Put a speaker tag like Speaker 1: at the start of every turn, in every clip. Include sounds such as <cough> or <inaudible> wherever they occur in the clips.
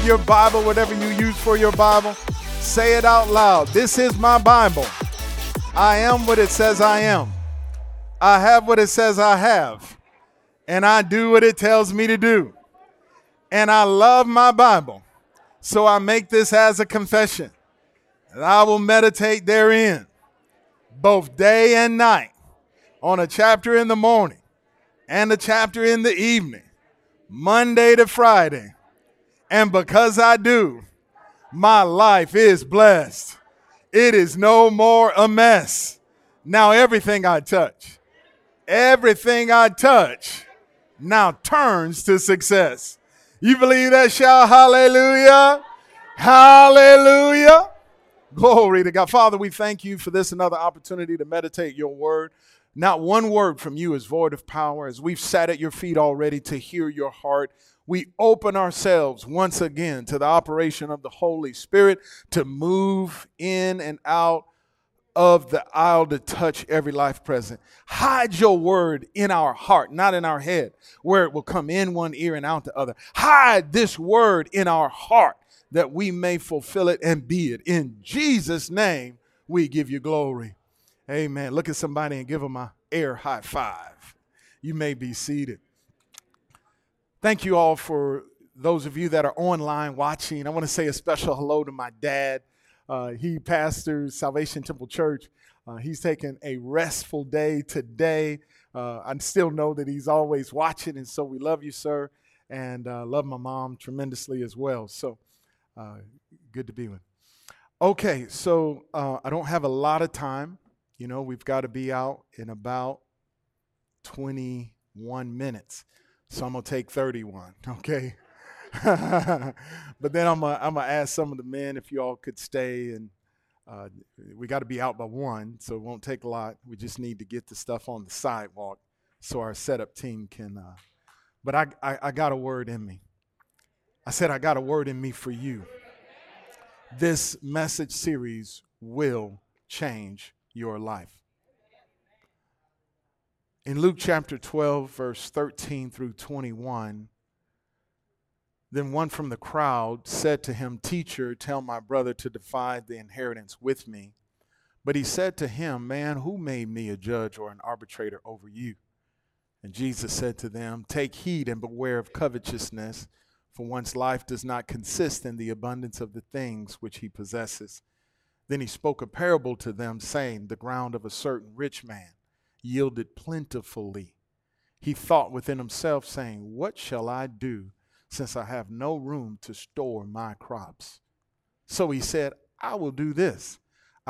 Speaker 1: Grab your Bible, whatever you use for your Bible. Say it out loud. This is my Bible. I am what it says I am. I have what it says I have. And I do what it tells me to do. And I love my Bible. So I make this as a confession. And I will meditate therein both day and night on a chapter in the morning and a chapter in the evening, Monday to Friday. And because I do, my life is blessed. It is no more a mess. Now, everything I touch, everything I touch now turns to success. You believe that? Shout hallelujah! Hallelujah! Glory to God. Father, we thank you for this another opportunity to meditate your word. Not one word from you is void of power. As we've sat at your feet already to hear your heart, we open ourselves once again to the operation of the Holy Spirit to move in and out of the aisle to touch every life present. Hide your word in our heart, not in our head, where it will come in one ear and out the other. Hide this word in our heart that we may fulfill it and be it. In Jesus' name, we give you glory. Amen. Look at somebody and give them a air high five. You may be seated. Thank you all for those of you that are online watching. I want to say a special hello to my dad. Uh, he pastors Salvation Temple Church. Uh, he's taking a restful day today. Uh, I still know that he's always watching, and so we love you, sir, and uh, love my mom tremendously as well. So uh, good to be with. Okay, so uh, I don't have a lot of time. You know, we've got to be out in about 21 minutes. So I'm to take 31, <laughs> okay? <laughs> but then I'm gonna, I'm gonna ask some of the men if you all could stay. And uh, we got to be out by one, so it won't take a lot. We just need to get the stuff on the sidewalk so our setup team can. Uh, but I, I, I got a word in me. I said, I got a word in me for you. This message series will change your life. In Luke chapter 12, verse 13 through 21, then one from the crowd said to him, Teacher, tell my brother to divide the inheritance with me. But he said to him, Man, who made me a judge or an arbitrator over you? And Jesus said to them, Take heed and beware of covetousness, for one's life does not consist in the abundance of the things which he possesses. Then he spoke a parable to them, saying, The ground of a certain rich man yielded plentifully. He thought within himself, saying, What shall I do, since I have no room to store my crops? So he said, I will do this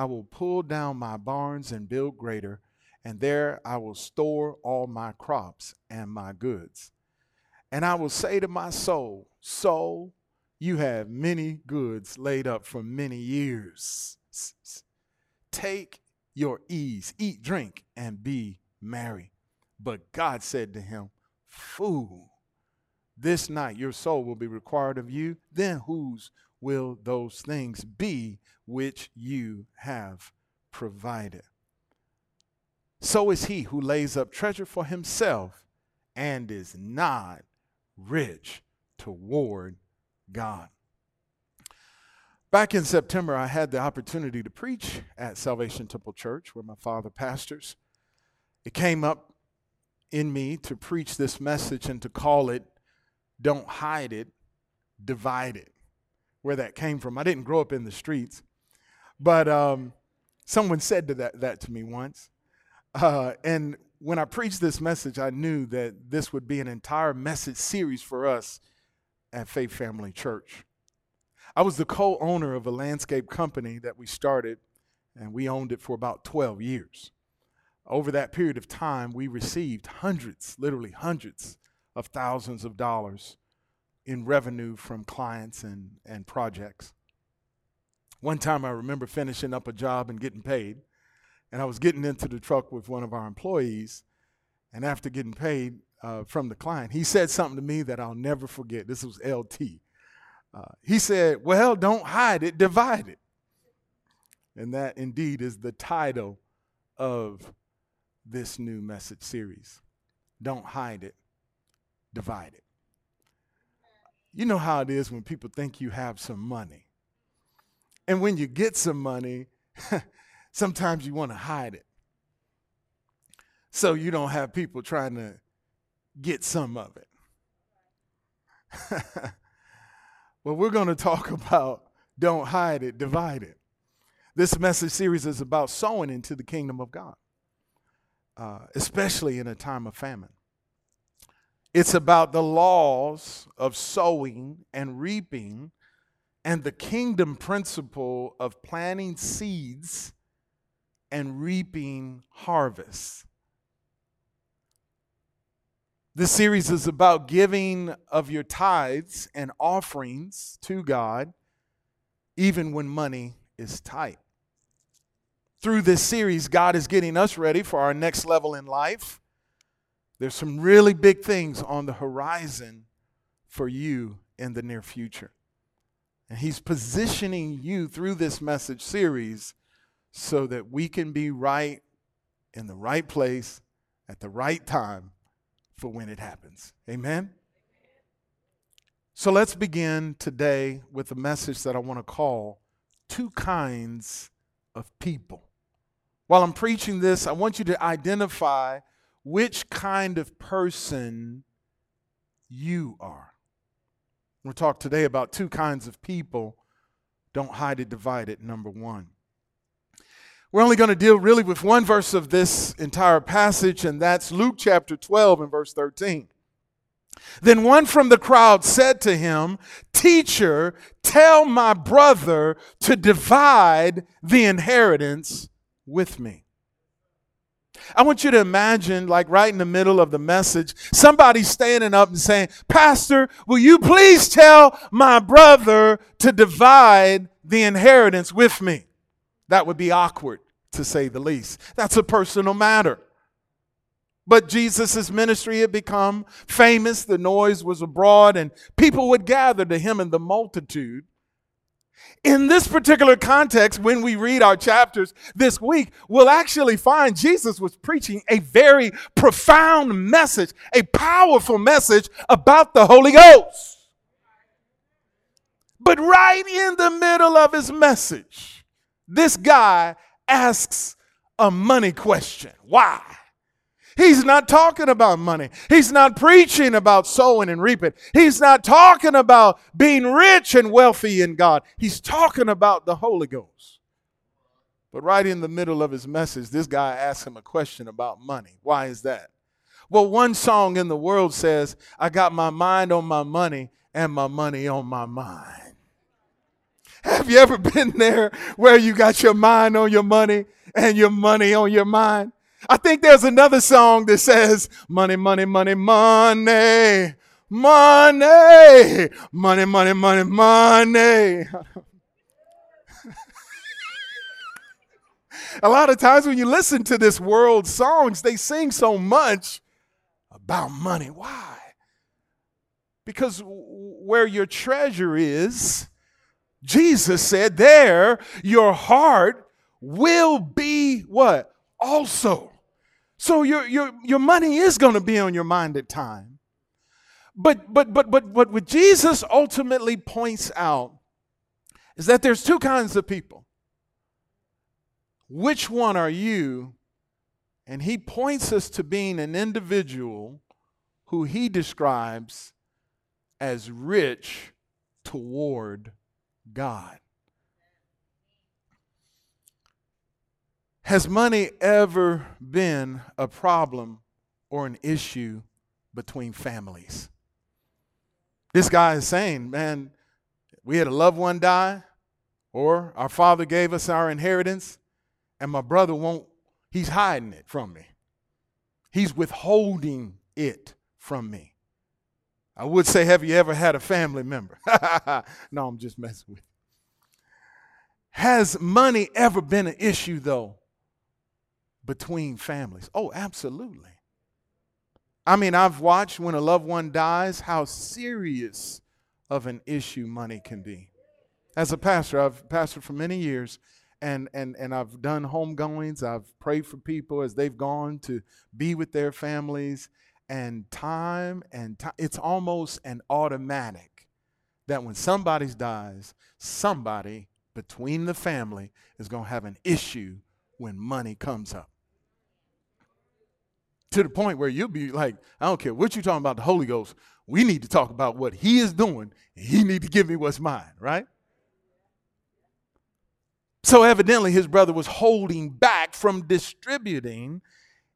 Speaker 1: I will pull down my barns and build greater, and there I will store all my crops and my goods. And I will say to my soul, Soul, you have many goods laid up for many years. <laughs> Take your ease, eat, drink, and be merry. But God said to him, Fool, this night your soul will be required of you. Then whose will those things be which you have provided? So is he who lays up treasure for himself and is not rich toward God. Back in September, I had the opportunity to preach at Salvation Temple Church, where my father pastors. It came up in me to preach this message and to call it Don't Hide It, Divide It. Where that came from. I didn't grow up in the streets, but um, someone said to that, that to me once. Uh, and when I preached this message, I knew that this would be an entire message series for us at Faith Family Church. I was the co owner of a landscape company that we started, and we owned it for about 12 years. Over that period of time, we received hundreds, literally hundreds of thousands of dollars in revenue from clients and, and projects. One time I remember finishing up a job and getting paid, and I was getting into the truck with one of our employees, and after getting paid uh, from the client, he said something to me that I'll never forget. This was LT. Uh, he said, Well, don't hide it, divide it. And that indeed is the title of this new message series. Don't hide it, divide it. you know how it is when people think you have some money. And when you get some money, <laughs> sometimes you want to hide it. So you don't have people trying to get some of it. <laughs> well, we're going to talk <laughs> about don't hide it, divide it. This message series is about sowing into the kingdom of God, uh, especially in a time of famine. It's about the laws of sowing and reaping and the kingdom principle of planting seeds and reaping harvests. This series is about giving of your tithes and offerings to God, even when money is tight. Through this series, God is getting us ready for our next level in life. There's some really big things on the horizon for you in the near future. And He's positioning you through this message series so that we can be right in the right place at the right time for when it happens. Amen? So let's begin today with a message that I want to call Two Kinds of People. While I'm preaching this, I want you to identify which kind of person you are. We'll talk today about two kinds of people. Don't hide it, divide it, number one. We're only going to deal really with one verse of this entire passage, and that's Luke chapter 12 and verse 13. Then one from the crowd said to him, Teacher, tell my brother to divide the inheritance with me. I want you to imagine, like right in the middle of the message, somebody standing up and saying, Pastor, will you please tell my brother to divide the inheritance with me? That would be awkward, to say the least. That's a personal matter. But Jesus' ministry had become famous. The noise was abroad, and people would gather to him in the multitude. In this particular context, when we read our chapters this week, we'll actually find Jesus was preaching a very profound message, a powerful message about the Holy Ghost. But right in the middle of his message, this guy asks a money question. Why? He's not talking about money. He's not preaching about sowing and reaping. He's not talking about being rich and wealthy in God. He's talking about the Holy Ghost. But right in the middle of his message, this guy asks him a question about money. Why is that? Well, one song in the world says, I got my mind on my money and my money on my mind. Have you ever been there where you got your mind on your money and your money on your mind? I think there's another song that says, Money, money, money, money, money, money, money, money, money. <laughs> A lot of times when you listen to this world songs, they sing so much about money. Why? Because where your treasure is, Jesus said, There your heart will be what? Also. So your, your, your money is going to be on your mind at time. But, but, but, but, but what Jesus ultimately points out is that there's two kinds of people. Which one are you? And he points us to being an individual who he describes as rich toward God. Has money ever been a problem or an issue between families? This guy is saying, man, we had a loved one die, or our father gave us our inheritance, and my brother won't, he's hiding it from me. He's withholding it from me. I would say, have you ever had a family member? <laughs> no, I'm just messing with you. Has money ever been an issue, though, between families? Oh, absolutely. I mean, I've watched when a loved one dies how serious of an issue money can be. As a pastor, I've pastored for many years, and, and, and I've done homegoings. I've prayed for people as they've gone to be with their families and time and time. It's almost an automatic that when somebody dies, somebody between the family is going to have an issue when money comes up. To the point where you'll be like, I don't care what you're talking about, the Holy Ghost. We need to talk about what He is doing, He need to give me what's mine, right? So evidently, his brother was holding back from distributing.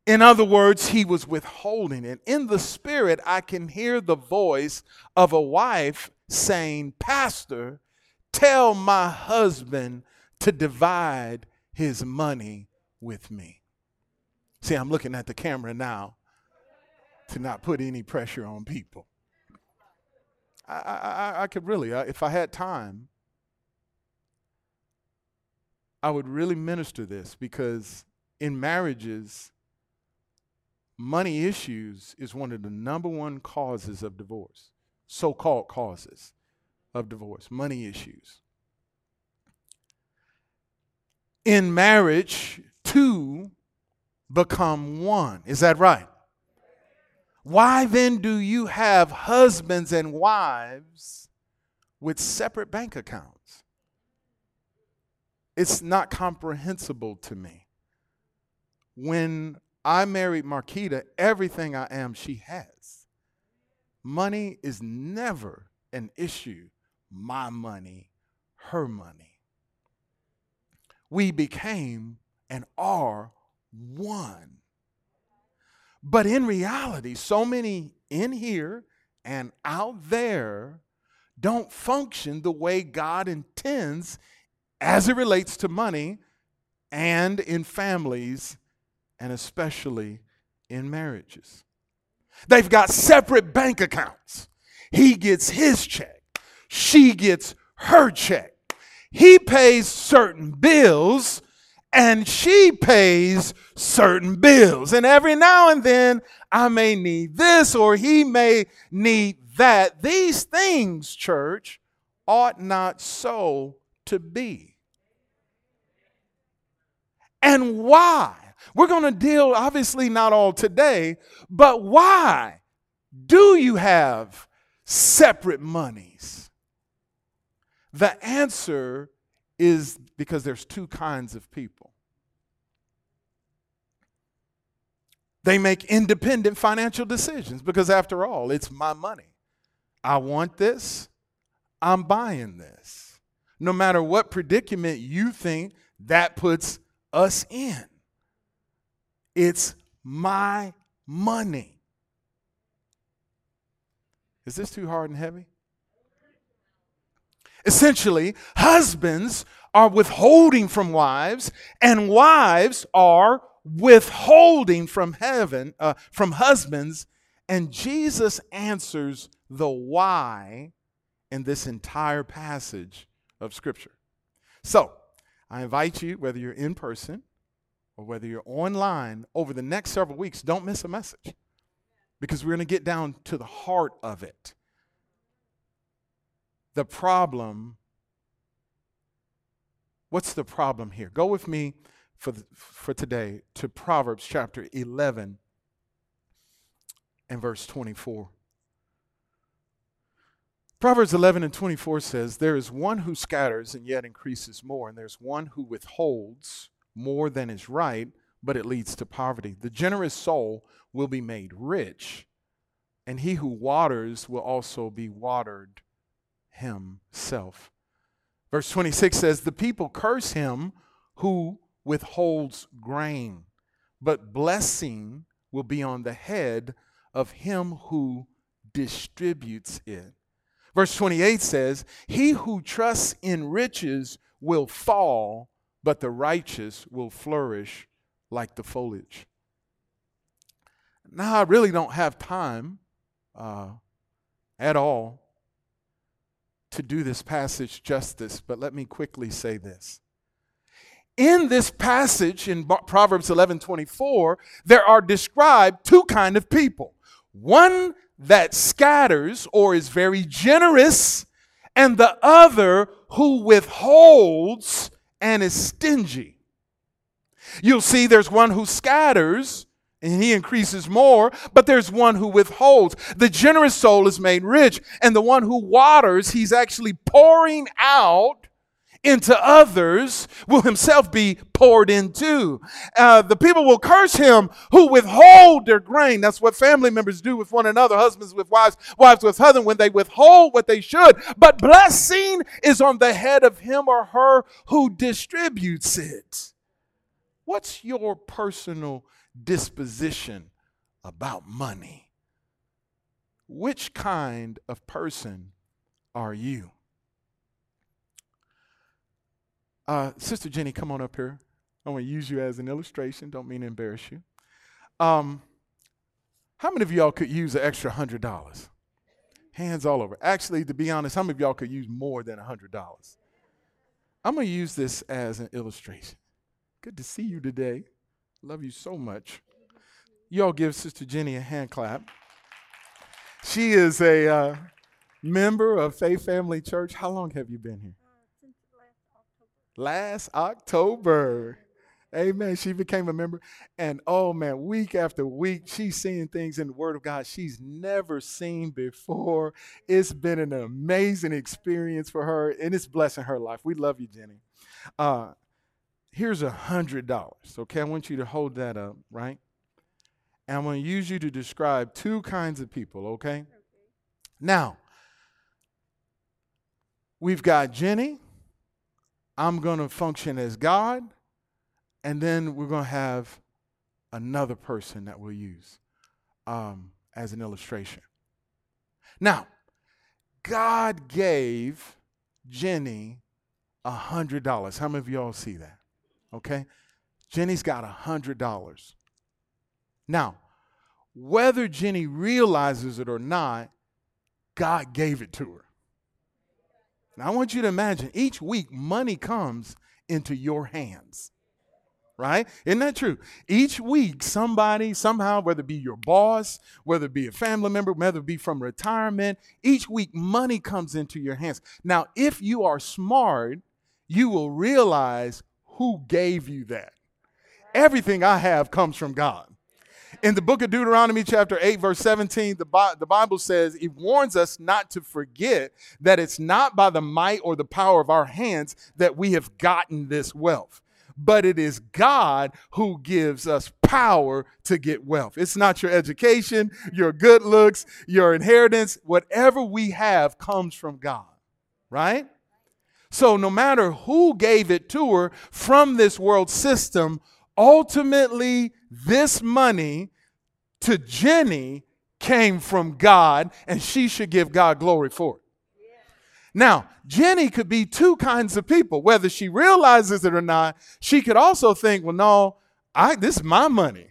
Speaker 1: In other words, he was withholding it. In the spirit, I can hear the voice of a wife saying, Pastor, tell my husband to divide his money with me. See, I'm looking at the camera now to not put any pressure on people. I, I, I could really, uh, if I had time, I would really minister this because in marriages, money issues is one of the number one causes of divorce, so called causes of divorce, money issues. In marriage, two become one. Is that right? Why then do you have husbands and wives with separate bank accounts? it's not comprehensible to me. When I married Marquita, everything I am, she has. Money is never an issue. My money, her money. We became and are one. But in reality, so many in here and out there don't function the way God intends as it relates to money and in families and especially in marriages. They've got separate bank accounts. He gets his check, she gets her check. He pays certain bills and she pays certain bills. And every now and then, I may need this or he may need that. These things, church, ought not so to be and why. We're going to deal, obviously, not all today, but why do you have separate monies? The answer is because there's two kinds of people. They make independent financial decisions because, after all, it's my money. I want this, I'm buying this. No matter what predicament you think that puts us in. It's my money. Is this too hard and heavy? Essentially, husbands are withholding from wives, and wives are withholding from heaven, uh, from husbands, and Jesus answers the why in this entire passage of Scripture. So, I invite you, whether you're in person or whether you're online, over the next several weeks, don't miss a message because we're going to get down to the heart of it. The problem, what's the problem here? Go with me for, the, for today to Proverbs chapter 11 and verse 24. Proverbs 11 and 24 says, There is one who scatters and yet increases more, and there's one who withholds more than is right, but it leads to poverty. The generous soul will be made rich, and he who waters will also be watered himself. Verse 26 says, The people curse him who withholds grain, but blessing will be on the head of him who distributes it. Verse 28 says, He who trusts in riches will fall, but the righteous will flourish like the foliage. Now, I really don't have time uh, at all to do this passage justice, but let me quickly say this. In this passage in Proverbs 11 24, there are described two kind of people. One that scatters or is very generous, and the other who withholds and is stingy. You'll see there's one who scatters and he increases more, but there's one who withholds. The generous soul is made rich, and the one who waters, he's actually pouring out into others will himself be poured into. Uh, the people will curse him who withhold their grain. That's what family members do with one another, husbands with wives, wives with husbands, when they withhold what they should. But blessing is on the head of him or her who distributes it. What's your personal disposition about money? Which kind of person are you? Uh, Sister Jenny, come on up here. I want to use you as an illustration. Don't mean to embarrass you. Um, how many of y'all could use an extra hundred dollars? Hands all over. Actually, to be honest, how many of y'all could use more than a hundred dollars? I'm to use this as an illustration. Good to see you today. Love you so much. Y'all give Sister Jenny a hand clap. She is a uh, member of Faith Family Church. How long have you been here? Last October. Amen. She became a member. And oh man, week after week, she's seeing things in the Word of God she's never seen before. It's been an amazing experience for her, and it's blessing her life. We love you, Jenny. Uh, here's a hundred dollars. Okay, I want you to hold that up, right? And I'm going to use you to describe two kinds of people, okay? okay. Now, we've got Jenny I'm going to function as God, and then we're going to have another person that we'll use um, as an illustration. Now, God gave Jenny a hundred dollars. How many of y'all see that? Okay, Jenny's got a hundred dollars. Now, whether Jenny realizes it or not, God gave it to her. Now, I want you to imagine each week money comes into your hands. Right? Isn't that true? Each week, somebody, somehow, whether it be your boss, whether it be a family member, whether it be from retirement, each week money comes into your hands. Now, if you are smart, you will realize who gave you that. Everything I have comes from God in the book of Deuteronomy, chapter 8, verse 17, the, the Bible says, it warns us not to forget that it's not by the might or the power of our hands that we have gotten this wealth but it is God who gives us power to get wealth. It's not your education, your good looks, your inheritance. Whatever we have comes from God, right? So, no matter who gave it to her from this world system, ultimately, this money to Jenny came from God, and she should give God glory for it. Now, Jenny could be two kinds of people. Whether she realizes it or not, she could also think, well, no, I, this is my money.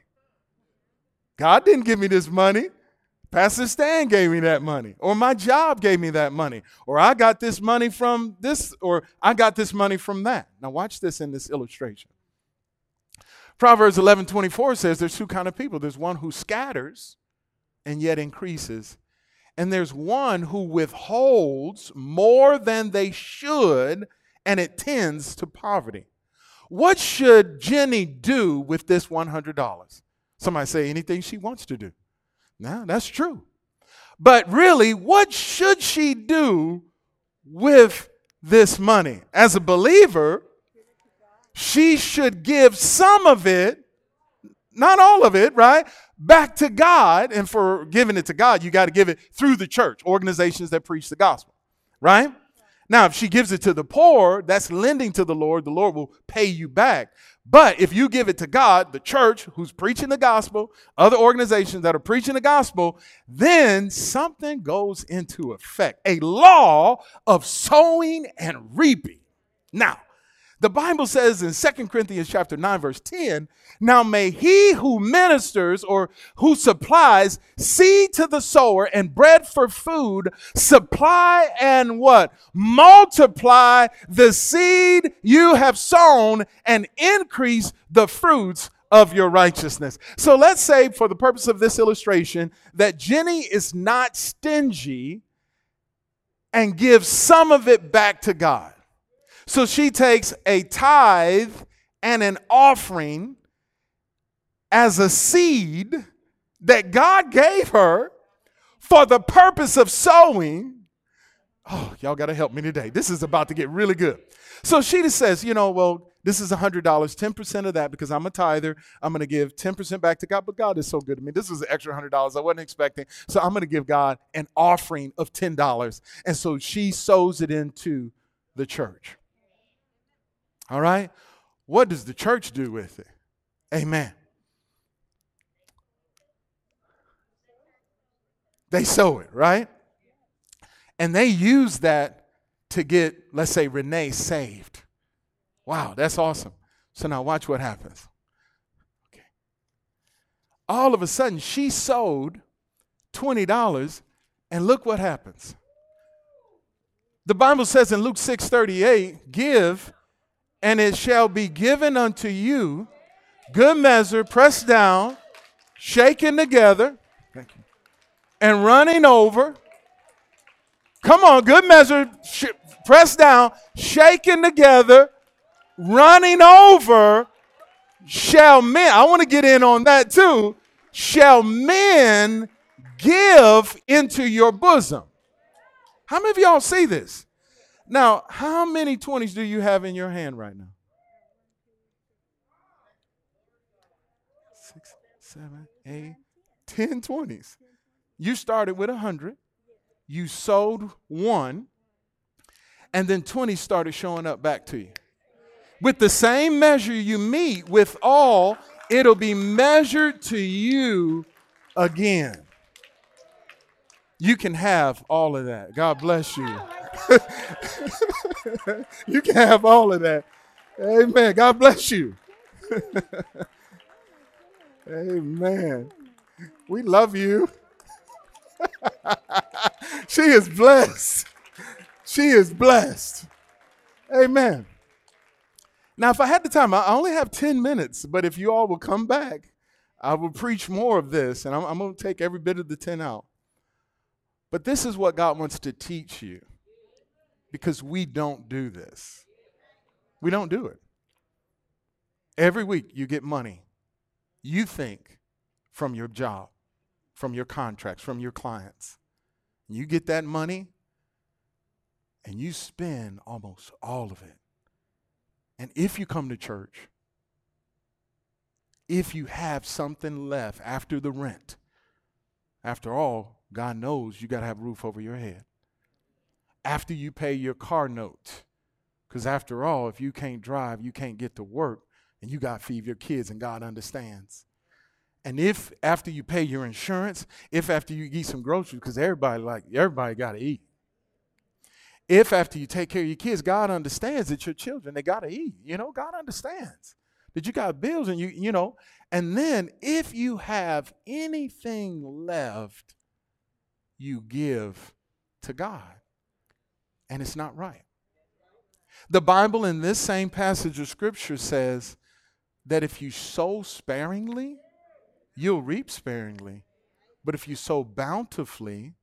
Speaker 1: God didn't give me this money. Pastor Stan gave me that money, or my job gave me that money, or I got this money from this, or I got this money from that. Now, watch this in this illustration. Proverbs 11 24 says there's two kind of people there's one who scatters and yet increases, and there's one who withholds more than they should and it tends to poverty. What should Jenny do with this $100? Somebody say anything she wants to do. Now, that's true. But really, what should she do with this money? As a believer, she should give some of it, not all of it, right? Back to God. And for giving it to God, you got to give it through the church, organizations that preach the gospel, right? Now, if she gives it to the poor, that's lending to the Lord. The Lord will pay you back. But if you give it to God, the church who's preaching the gospel, other organizations that are preaching the gospel, then something goes into effect a law of sowing and reaping. Now, the Bible says in Second Corinthians chapter 9 verse 10, now may he who ministers or who supplies seed to the sower and bread for food supply and what? Multiply the seed you have sown and increase the fruits of your righteousness. So let's say for the purpose of this illustration that Jenny is not stingy and gives some of it back to God. So she takes a tithe and an offering as a seed that God gave her for the purpose of sowing. Oh, y'all got to help me today. This is about to get really good. So she just says, you know, well, this is $100, 10% of that because I'm a tither. I'm going to give 10% back to God, but God is so good to me. This was an extra $100 I wasn't expecting. So I'm going to give God an offering of $10. And so she sows it into the church. All right? What does the church do with it? Amen. They sow it, right? And they use that to get, let's say, Renee saved. Wow, that's awesome. So now watch what happens. Okay. All of a sudden, she sold $20, and look what happens. The Bible says in Luke 6 38, give, and it shall be given unto you, good measure, pressed down, shaken together, and running over. Come on, good measure, sh- pressed down, shaken together, running over shall men, I want to get in on that too, shall men give into your bosom. How many of y'all see this? Now, how many 20s do you have in your hand right now? Six, seven, eight, ten 20s. You started with a 100, you sold one, and then 20 started showing up back to you. With the same measure you meet with all, it'll be measured to you again. You can have all of that. God bless you. <laughs> you can have all of that. Amen. God bless you. <laughs> Amen. We love you. <laughs> she is blessed. She is blessed. Amen. Now, if I had the time, I only have 10 minutes, but if you all will come back, I will preach more of this, and I'm, I'm going to take every bit of the 10 out. But this is what God wants to teach you because we don't do this. We don't do it. Every week you get money. You think from your job, from your contracts, from your clients. You get that money and you spend almost all of it and if you come to church, if you have something left after the rent, after all, God knows you got to have roof over your head. After you pay your car note, because after all, if you can't drive, you can't get to work, and you got to feed your kids, and God understands. And if after you pay your insurance, if after you eat some groceries, because everybody like everybody got to eat. If after you take care of your kids, God understands that your children, they got to eat. You know, God understands that you got bills and you, you know. And then if you have anything left, you give to God. And it's not right. The Bible in this same passage of scripture says that if you sow sparingly, you'll reap sparingly. But if you sow bountifully,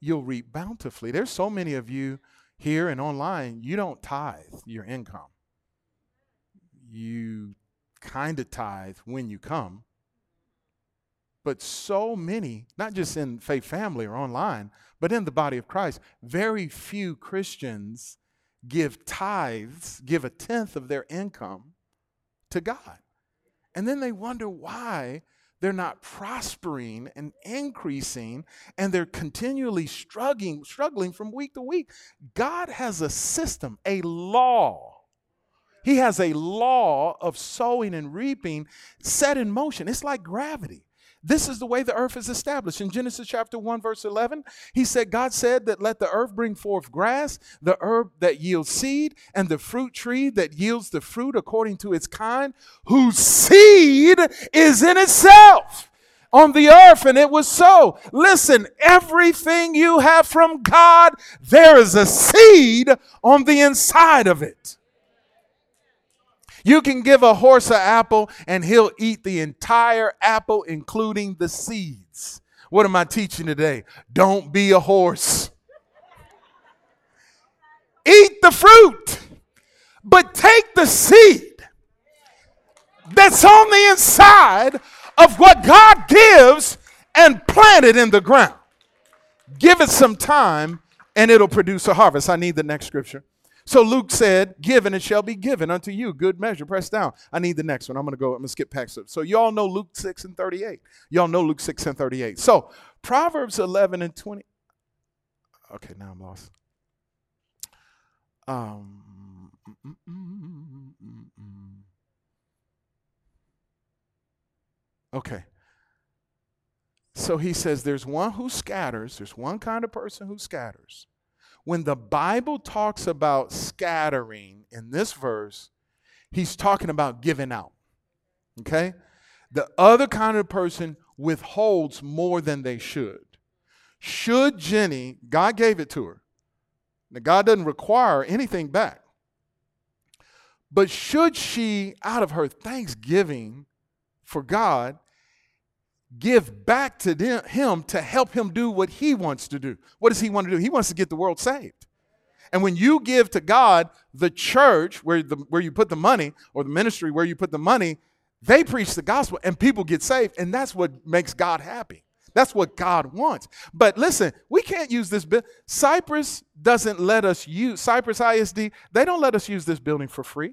Speaker 1: you'll reap bountifully. There's so many of you here and online, you don't tithe your income. You kind of tithe when you come. But so many, not just in faith family or online, but in the body of Christ, very few Christians give tithes, give a tenth of their income to God. And then they wonder why they're not prospering and increasing and they're continually struggling struggling from week to week. God has a system a law. He has a law of sowing and reaping set in motion. It's like gravity this is the way the earth is established. In Genesis chapter 1, verse 11, he said, God said that let the earth bring forth grass, the herb that yields seed, and the fruit tree that yields the fruit according to its kind, whose seed is in itself on the earth, and it was so. Listen, everything you have from God, there is a seed on the inside of it. You can give a horse an apple and he'll eat the entire apple, including the seeds. What am I teaching today? Don't be a horse. Eat the fruit, but take the seed that's on the inside of what God gives and plant it in the ground. Give it some time and it'll produce a harvest. I need the next scripture. So Luke said, Give and it shall be given unto you. Good measure, press down. I need the next one. I'm going to go, I'm going to skip past it. So y'all know Luke 6 and 38. Y'all know Luke 6 and 38. So Proverbs 11 and 20. Okay, now I'm lost. Um, okay. So he says there's one who scatters, there's one kind of person who scatters when the Bible talks about scattering in this verse, he's talking about giving out. Okay? The other kind of person withholds more than they should. Should Jenny, God gave it to her. Now, God doesn't require anything back. But should she, out of her thanksgiving for God, give back to them, him to help him do what he wants to do. What does he want to do? He wants to get the world saved. And when you give to God, the church where, the, where you put the money, or the ministry where you put the money, they preach the gospel and people get saved. And that's what makes God happy. That's what God wants. But listen, we can't use this. Cypress doesn't let us use, Cypress ISD, they don't let us use this building for free.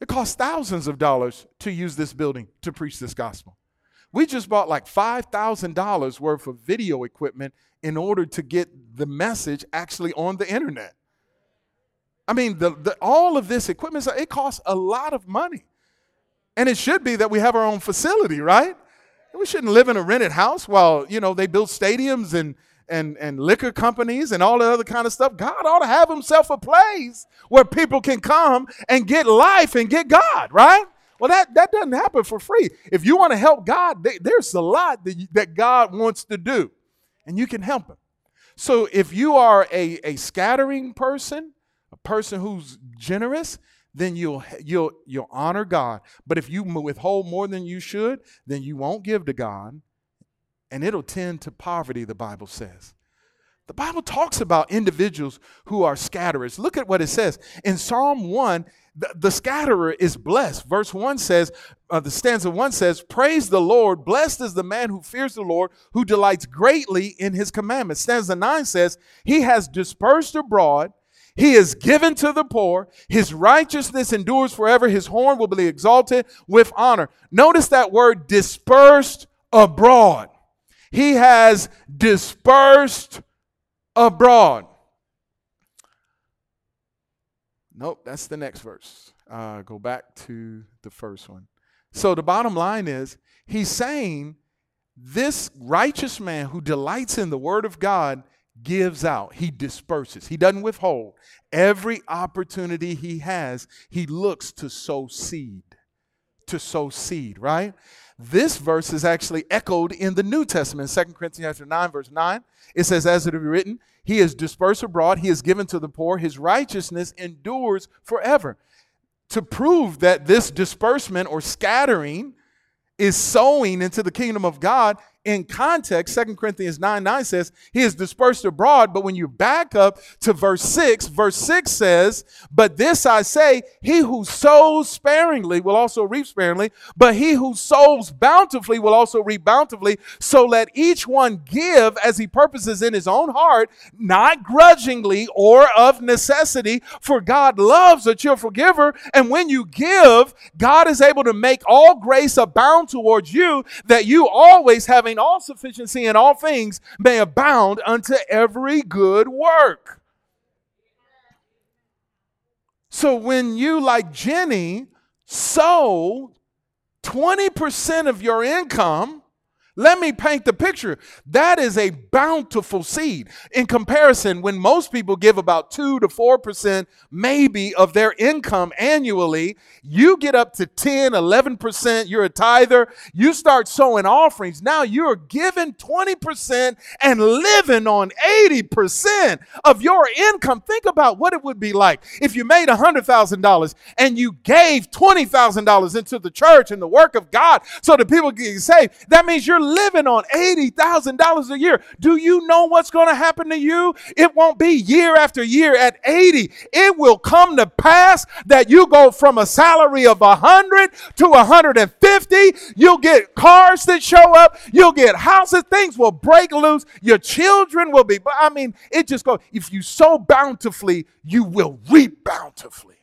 Speaker 1: It costs thousands of dollars to use this building to preach this gospel. We just bought like $5,000 worth of video equipment in order to get the message actually on the internet. I mean, the, the, all of this equipment, it costs a lot of money. And it should be that we have our own facility, right? We shouldn't live in a rented house while, you know, they build stadiums and, and, and liquor companies and all the other kind of stuff. God ought to have himself a place where people can come and get life and get God, right? Well, that, that doesn't happen for free. If you want to help God, they, there's a lot that, you, that God wants to do, and you can help Him. So if you are a, a scattering person, a person who's generous, then you'll, you'll, you'll honor God. But if you withhold more than you should, then you won't give to God, and it'll tend to poverty, the Bible says. The Bible talks about individuals who are scatterers. Look at what it says. In Psalm 1, the, the scatterer is blessed. Verse 1 says, uh, the stanza 1 says, Praise the Lord, blessed is the man who fears the Lord, who delights greatly in his commandments. Stanza 9 says, He has dispersed abroad, he is given to the poor, his righteousness endures forever, his horn will be exalted with honor. Notice that word dispersed abroad. He has dispersed abroad. Nope, that's the next verse. Uh, go back to the first one. So the bottom line is, he's saying this righteous man who delights in the word of God gives out, he disperses, he doesn't withhold. Every opportunity he has, he looks to sow seed. To sow seed, right? This verse is actually echoed in the New Testament, 2 Corinthians chapter 9, verse 9. It says, As it is written, he is dispersed abroad, he is given to the poor, his righteousness endures forever. To prove that this disbursement or scattering is sowing into the kingdom of God, in context, 2 Corinthians 9 9 says, He is dispersed abroad. But when you back up to verse 6, verse 6 says, But this I say, he who sows sparingly will also reap sparingly, but he who sows bountifully will also reap bountifully. So let each one give as he purposes in his own heart, not grudgingly or of necessity, for God loves a cheerful giver. And when you give, God is able to make all grace abound towards you, that you always having having all sufficiency in all things, may abound unto every good work. So when you, like Jenny, sow 20% of your income let me paint the picture. That is a bountiful seed. In comparison, when most people give about 2 to 4% maybe of their income annually, you get up to 10, 11%, you're a tither, you start sowing offerings. Now you're giving 20% and living on 80% of your income. Think about what it would be like if you made $100,000 and you gave $20,000 into the church and the work of God so that people get saved. That means you're living on $80,000 a year, do you know what's going to happen to you? It won't be year after year at 80. It will come to pass that you go from a salary of 100 to 150. You'll get cars that show up. You'll get houses. Things will break loose. Your children will be, I mean, it just goes, if you sow bountifully, you will reap bountifully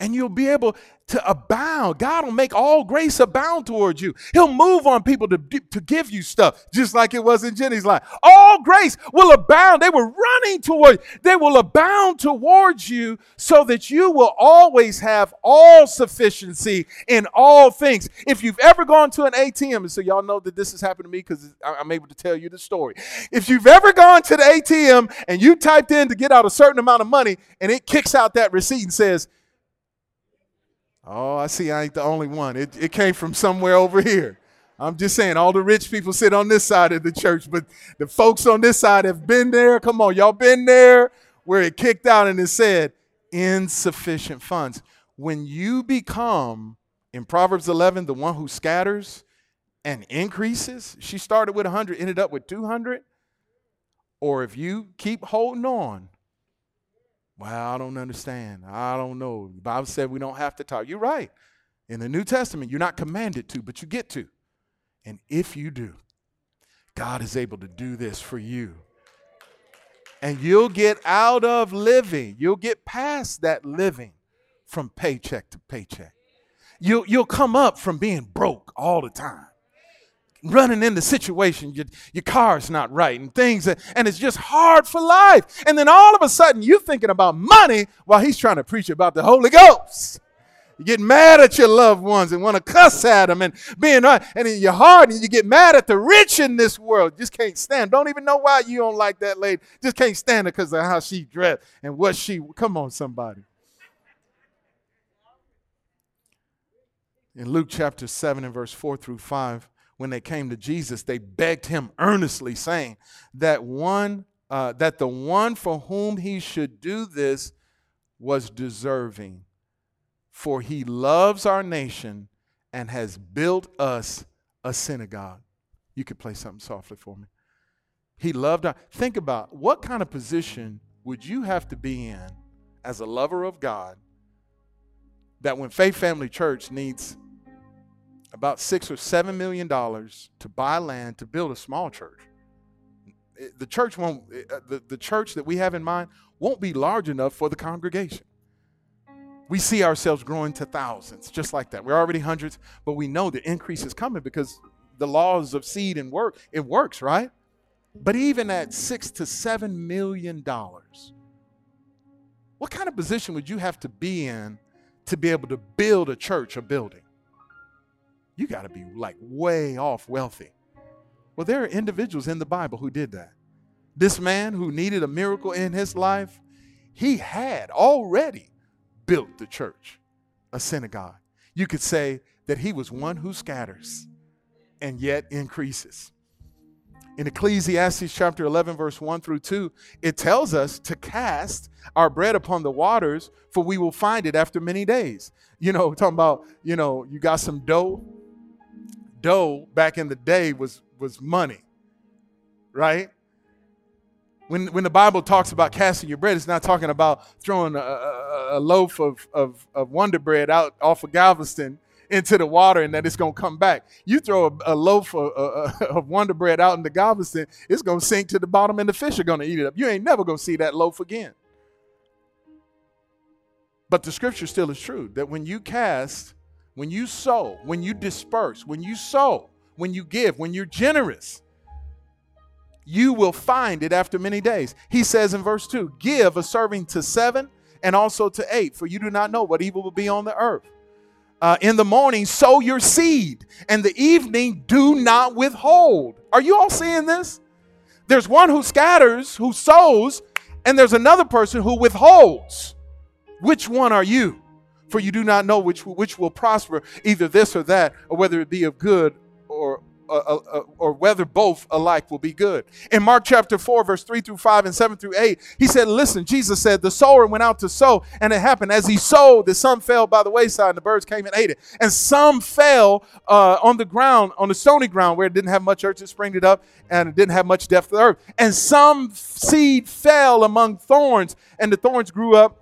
Speaker 1: and you'll be able to abound. God will make all grace abound towards you. He'll move on people to, to give you stuff, just like it was in Jenny's life. All grace will abound. They were running toward, they will abound towards you so that you will always have all sufficiency in all things. If you've ever gone to an ATM, and so y'all know that this has happened to me because I'm able to tell you the story. If you've ever gone to the ATM and you typed in to get out a certain amount of money and it kicks out that receipt and says, Oh, I see I ain't the only one. It, it came from somewhere over here. I'm just saying, all the rich people sit on this side of the church, but the folks on this side have been there. Come on, y'all been there where it kicked out and it said insufficient funds. When you become, in Proverbs 11, the one who scatters and increases, she started with 100, ended up with 200. Or if you keep holding on, well, I don't understand. I don't know. The Bible said we don't have to talk. You're right. In the New Testament, you're not commanded to, but you get to. And if you do, God is able to do this for you. And you'll get out of living, you'll get past that living from paycheck to paycheck. You'll, you'll come up from being broke all the time running into situations, your, your car's not right, and things, and it's just hard for life. And then all of a sudden, you're thinking about money while he's trying to preach about the Holy Ghost. You get mad at your loved ones and want to cuss at them and being right, and in your heart, and you get mad at the rich in this world. Just can't stand. Don't even know why you don't like that lady. Just can't stand her because of how she dressed and what she. Come on, somebody. In Luke chapter 7 and verse 4 through 5, when they came to Jesus, they begged him earnestly, saying that one uh, that the one for whom he should do this was deserving, for he loves our nation and has built us a synagogue. You could play something softly for me. He loved our. Think about what kind of position would you have to be in as a lover of God that when Faith Family Church needs about six or seven million dollars to buy land to build a small church. The church won't, uh, the, the church that we have in mind won't be large enough for the congregation. We see ourselves growing to thousands, just like that. We're already hundreds, but we know the increase is coming because the laws of seed and work, it works, right? But even at six to seven million dollars, what kind of position would you have to be in to be able to build a church, a building? You got to be like way off wealthy. Well, there are individuals in the Bible who did that. This man who needed a miracle in his life, he had already built the church, a synagogue. You could say that he was one who scatters and yet increases. In Ecclesiastes chapter 11, verse 1 through 2, it tells us to cast our bread upon the waters, for we will find it after many days. You know, talking about, you know, you got some dough, dough back in the day was, was money, right? When, when the Bible talks about casting your bread, it's not talking about throwing a, a, loaf of, of, of, Wonder Bread out off of Galveston into the water and that it's going to come back. You throw a, a loaf of, <laughs> of, Wonder Bread out into Galveston, it's going to sink to the bottom and the fish are going to eat it up. You ain't never going to see that loaf again. But the scripture still is true that when you cast when you sow, when you disperse, when you sow, when you give, when you're generous, you will find it after many days. He says in verse 2 Give a serving to seven and also to eight, for you do not know what evil will be on the earth. Uh, in the morning, sow your seed, and the evening, do not withhold. Are you all seeing this? There's one who scatters, who sows, and there's another person who withholds. Which one are you? For you do not know which which will prosper, either this or that, or whether it be of good or uh, uh, uh, or whether both alike will be good. In Mark chapter 4, verse 3 through 5 and 7 through 8, he said, Listen, Jesus said, The sower went out to sow, and it happened as he sowed, the sun fell by the wayside, and the birds came and ate it. And some fell uh, on the ground, on the stony ground, where it didn't have much earth to spring it up, and it didn't have much depth of earth. And some seed fell among thorns, and the thorns grew up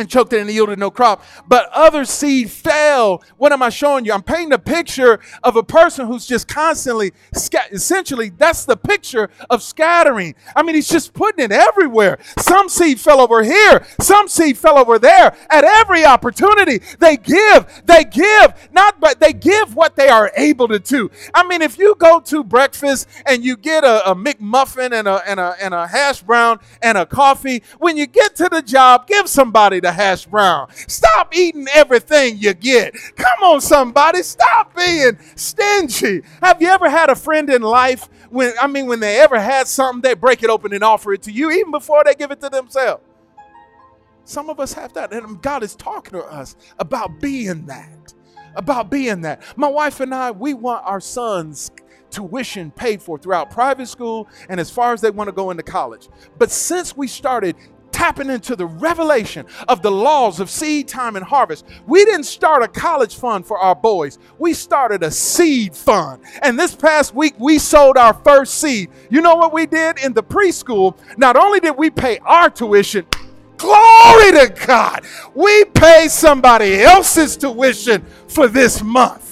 Speaker 1: and choked it and yielded no crop. But other seed fell. What am I showing you? I'm painting a picture of a person who's just constantly, essentially, that's the picture of scattering. I mean, he's just putting it everywhere. Some seed fell over here, some seed fell over there. At every opportunity, they give, they give, not but they give what they are able to do. I mean, if you go to breakfast and you get a, a McMuffin and a, and, a, and a hash brown and a coffee, when you get to the job, give somebody the hash brown. Stop eating everything you get. Come on, somebody. Stop being stingy. Have you ever had a friend in life when, I mean, when they ever had something, they break it open and offer it to you even before they give it to themselves? Some of us have that, and God is talking to us about being that. About being that. My wife and I, we want our sons tuition paid for throughout private school and as far as they want to go into college. But since we started tapping into the revelation of the laws of seed time and harvest. We didn't start a college fund for our boys, we started a seed fund. And this past week, we sowed our first seed. You know what we did in the preschool? Not only did we pay our tuition, glory to God, we pay somebody else's tuition for this month.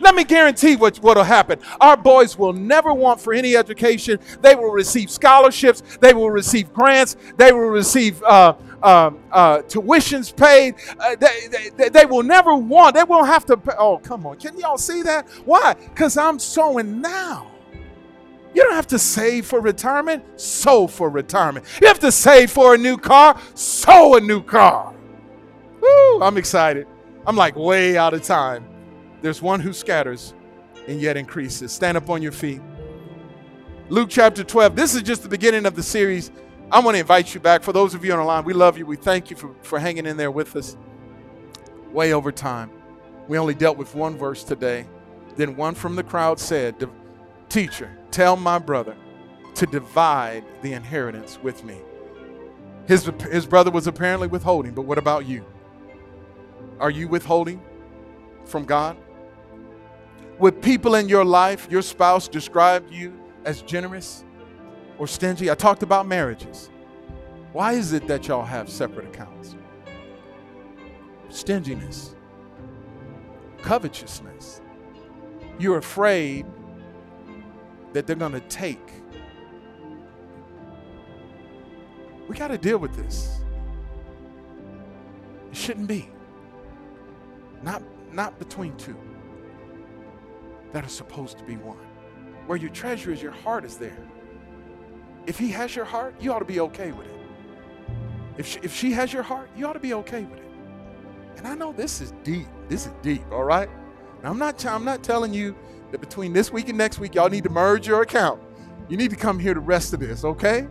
Speaker 1: Let me guarantee what what'll happen. Our boys will never want for any education. They will receive scholarships. They will receive grants. They will receive uh, uh, uh, tuitions paid. Uh, they, they, they, will never want. They won't have to. Pay. Oh, come on. Can y'all see that? Why? Because I'm sowing now. You don't have to save for retirement. Sow for retirement. You have to save for a new car. Sow a new car. Woo, I'm excited. I'm like way out of time. There's one who scatters and yet increases. Stand up on your feet. Luke chapter 12. This is just the beginning of the series. I want to invite you back. For those of you on the line, we love you. We thank you for, for hanging in there with us way over time. We only dealt with one verse today. Then one from the crowd said, Teacher, tell my brother to divide the inheritance with me. His, his brother was apparently withholding, but what about you? Are you withholding from God? Would people in your life, your spouse, described you as generous or stingy? I talked about marriages. Why is it that y'all have separate accounts? Stinginess, covetousness. You're afraid that they're going to take. We got to deal with this. It shouldn't be. Not, not between two that are supposed to be one. Where your treasure is, your heart is there. If he has your heart, you ought to be okay with it. If she, if she has your heart, you ought to be okay with it. And I know this is deep. This is deep, all right? Now, I'm not, I'm not telling you that between this week and next week, y'all need to merge your account. You need to come here the rest of this, okay?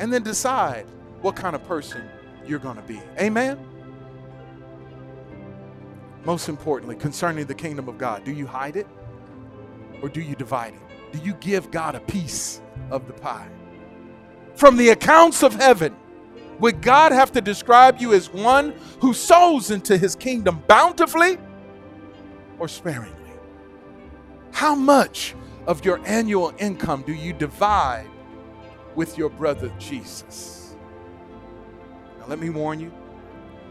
Speaker 1: And then decide what kind of person you're going to be. Amen? Most importantly, concerning the kingdom of God, do you hide it or do you divide it? Do you give God a piece of the pie? From the accounts of heaven, would God have to describe you as one who sows into his kingdom bountifully or sparingly? How much of your annual income do you divide with your brother Jesus? Now, let me warn you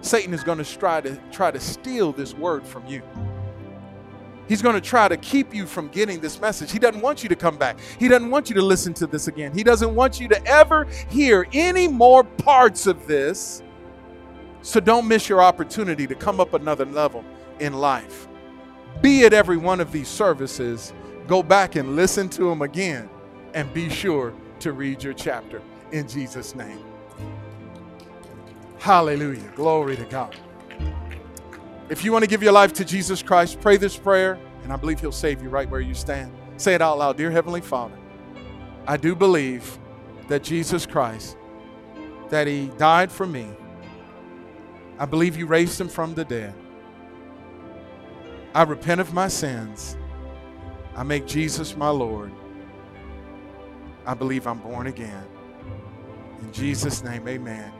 Speaker 1: Satan is going to try to try to steal this word from you. He's going to try to keep you from getting this message. He doesn't want you to come back. He doesn't want you to listen to this again. He doesn't want you to ever hear any more parts of this. So don't miss your opportunity to come up another level in life. Be at every one of these services. Go back and listen to them again and be sure to read your chapter in Jesus' name. Hallelujah. Glory to God. If you want to give your life to Jesus Christ, pray this prayer, and I believe He'll save you right where you stand. Say it out loud Dear Heavenly Father, I do believe that Jesus Christ, that He died for me. I believe you raised Him from the dead. I repent of my sins, I make Jesus my Lord. I believe I'm born again. In Jesus' name, amen.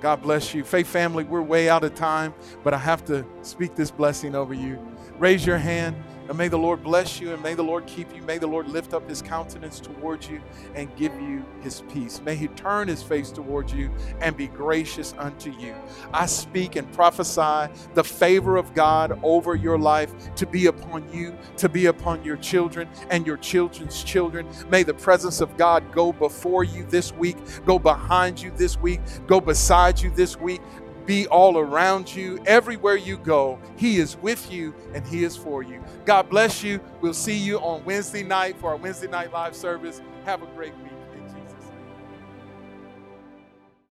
Speaker 1: God bless you. Faith family, we're way out of time, but I have to speak this blessing over you. Raise your hand. And may the Lord bless you and may the Lord keep you. May the Lord lift up his countenance towards you and give you his peace. May he turn his face towards you and be gracious unto you. I speak and prophesy the favor of God over your life to be upon you, to be upon your children and your children's children. May the presence of God go before you this week, go behind you this week, go beside you this week be all around you. Everywhere you go, He is with you and He is for you. God bless you. We'll see you on Wednesday night for our Wednesday night live service. Have a great.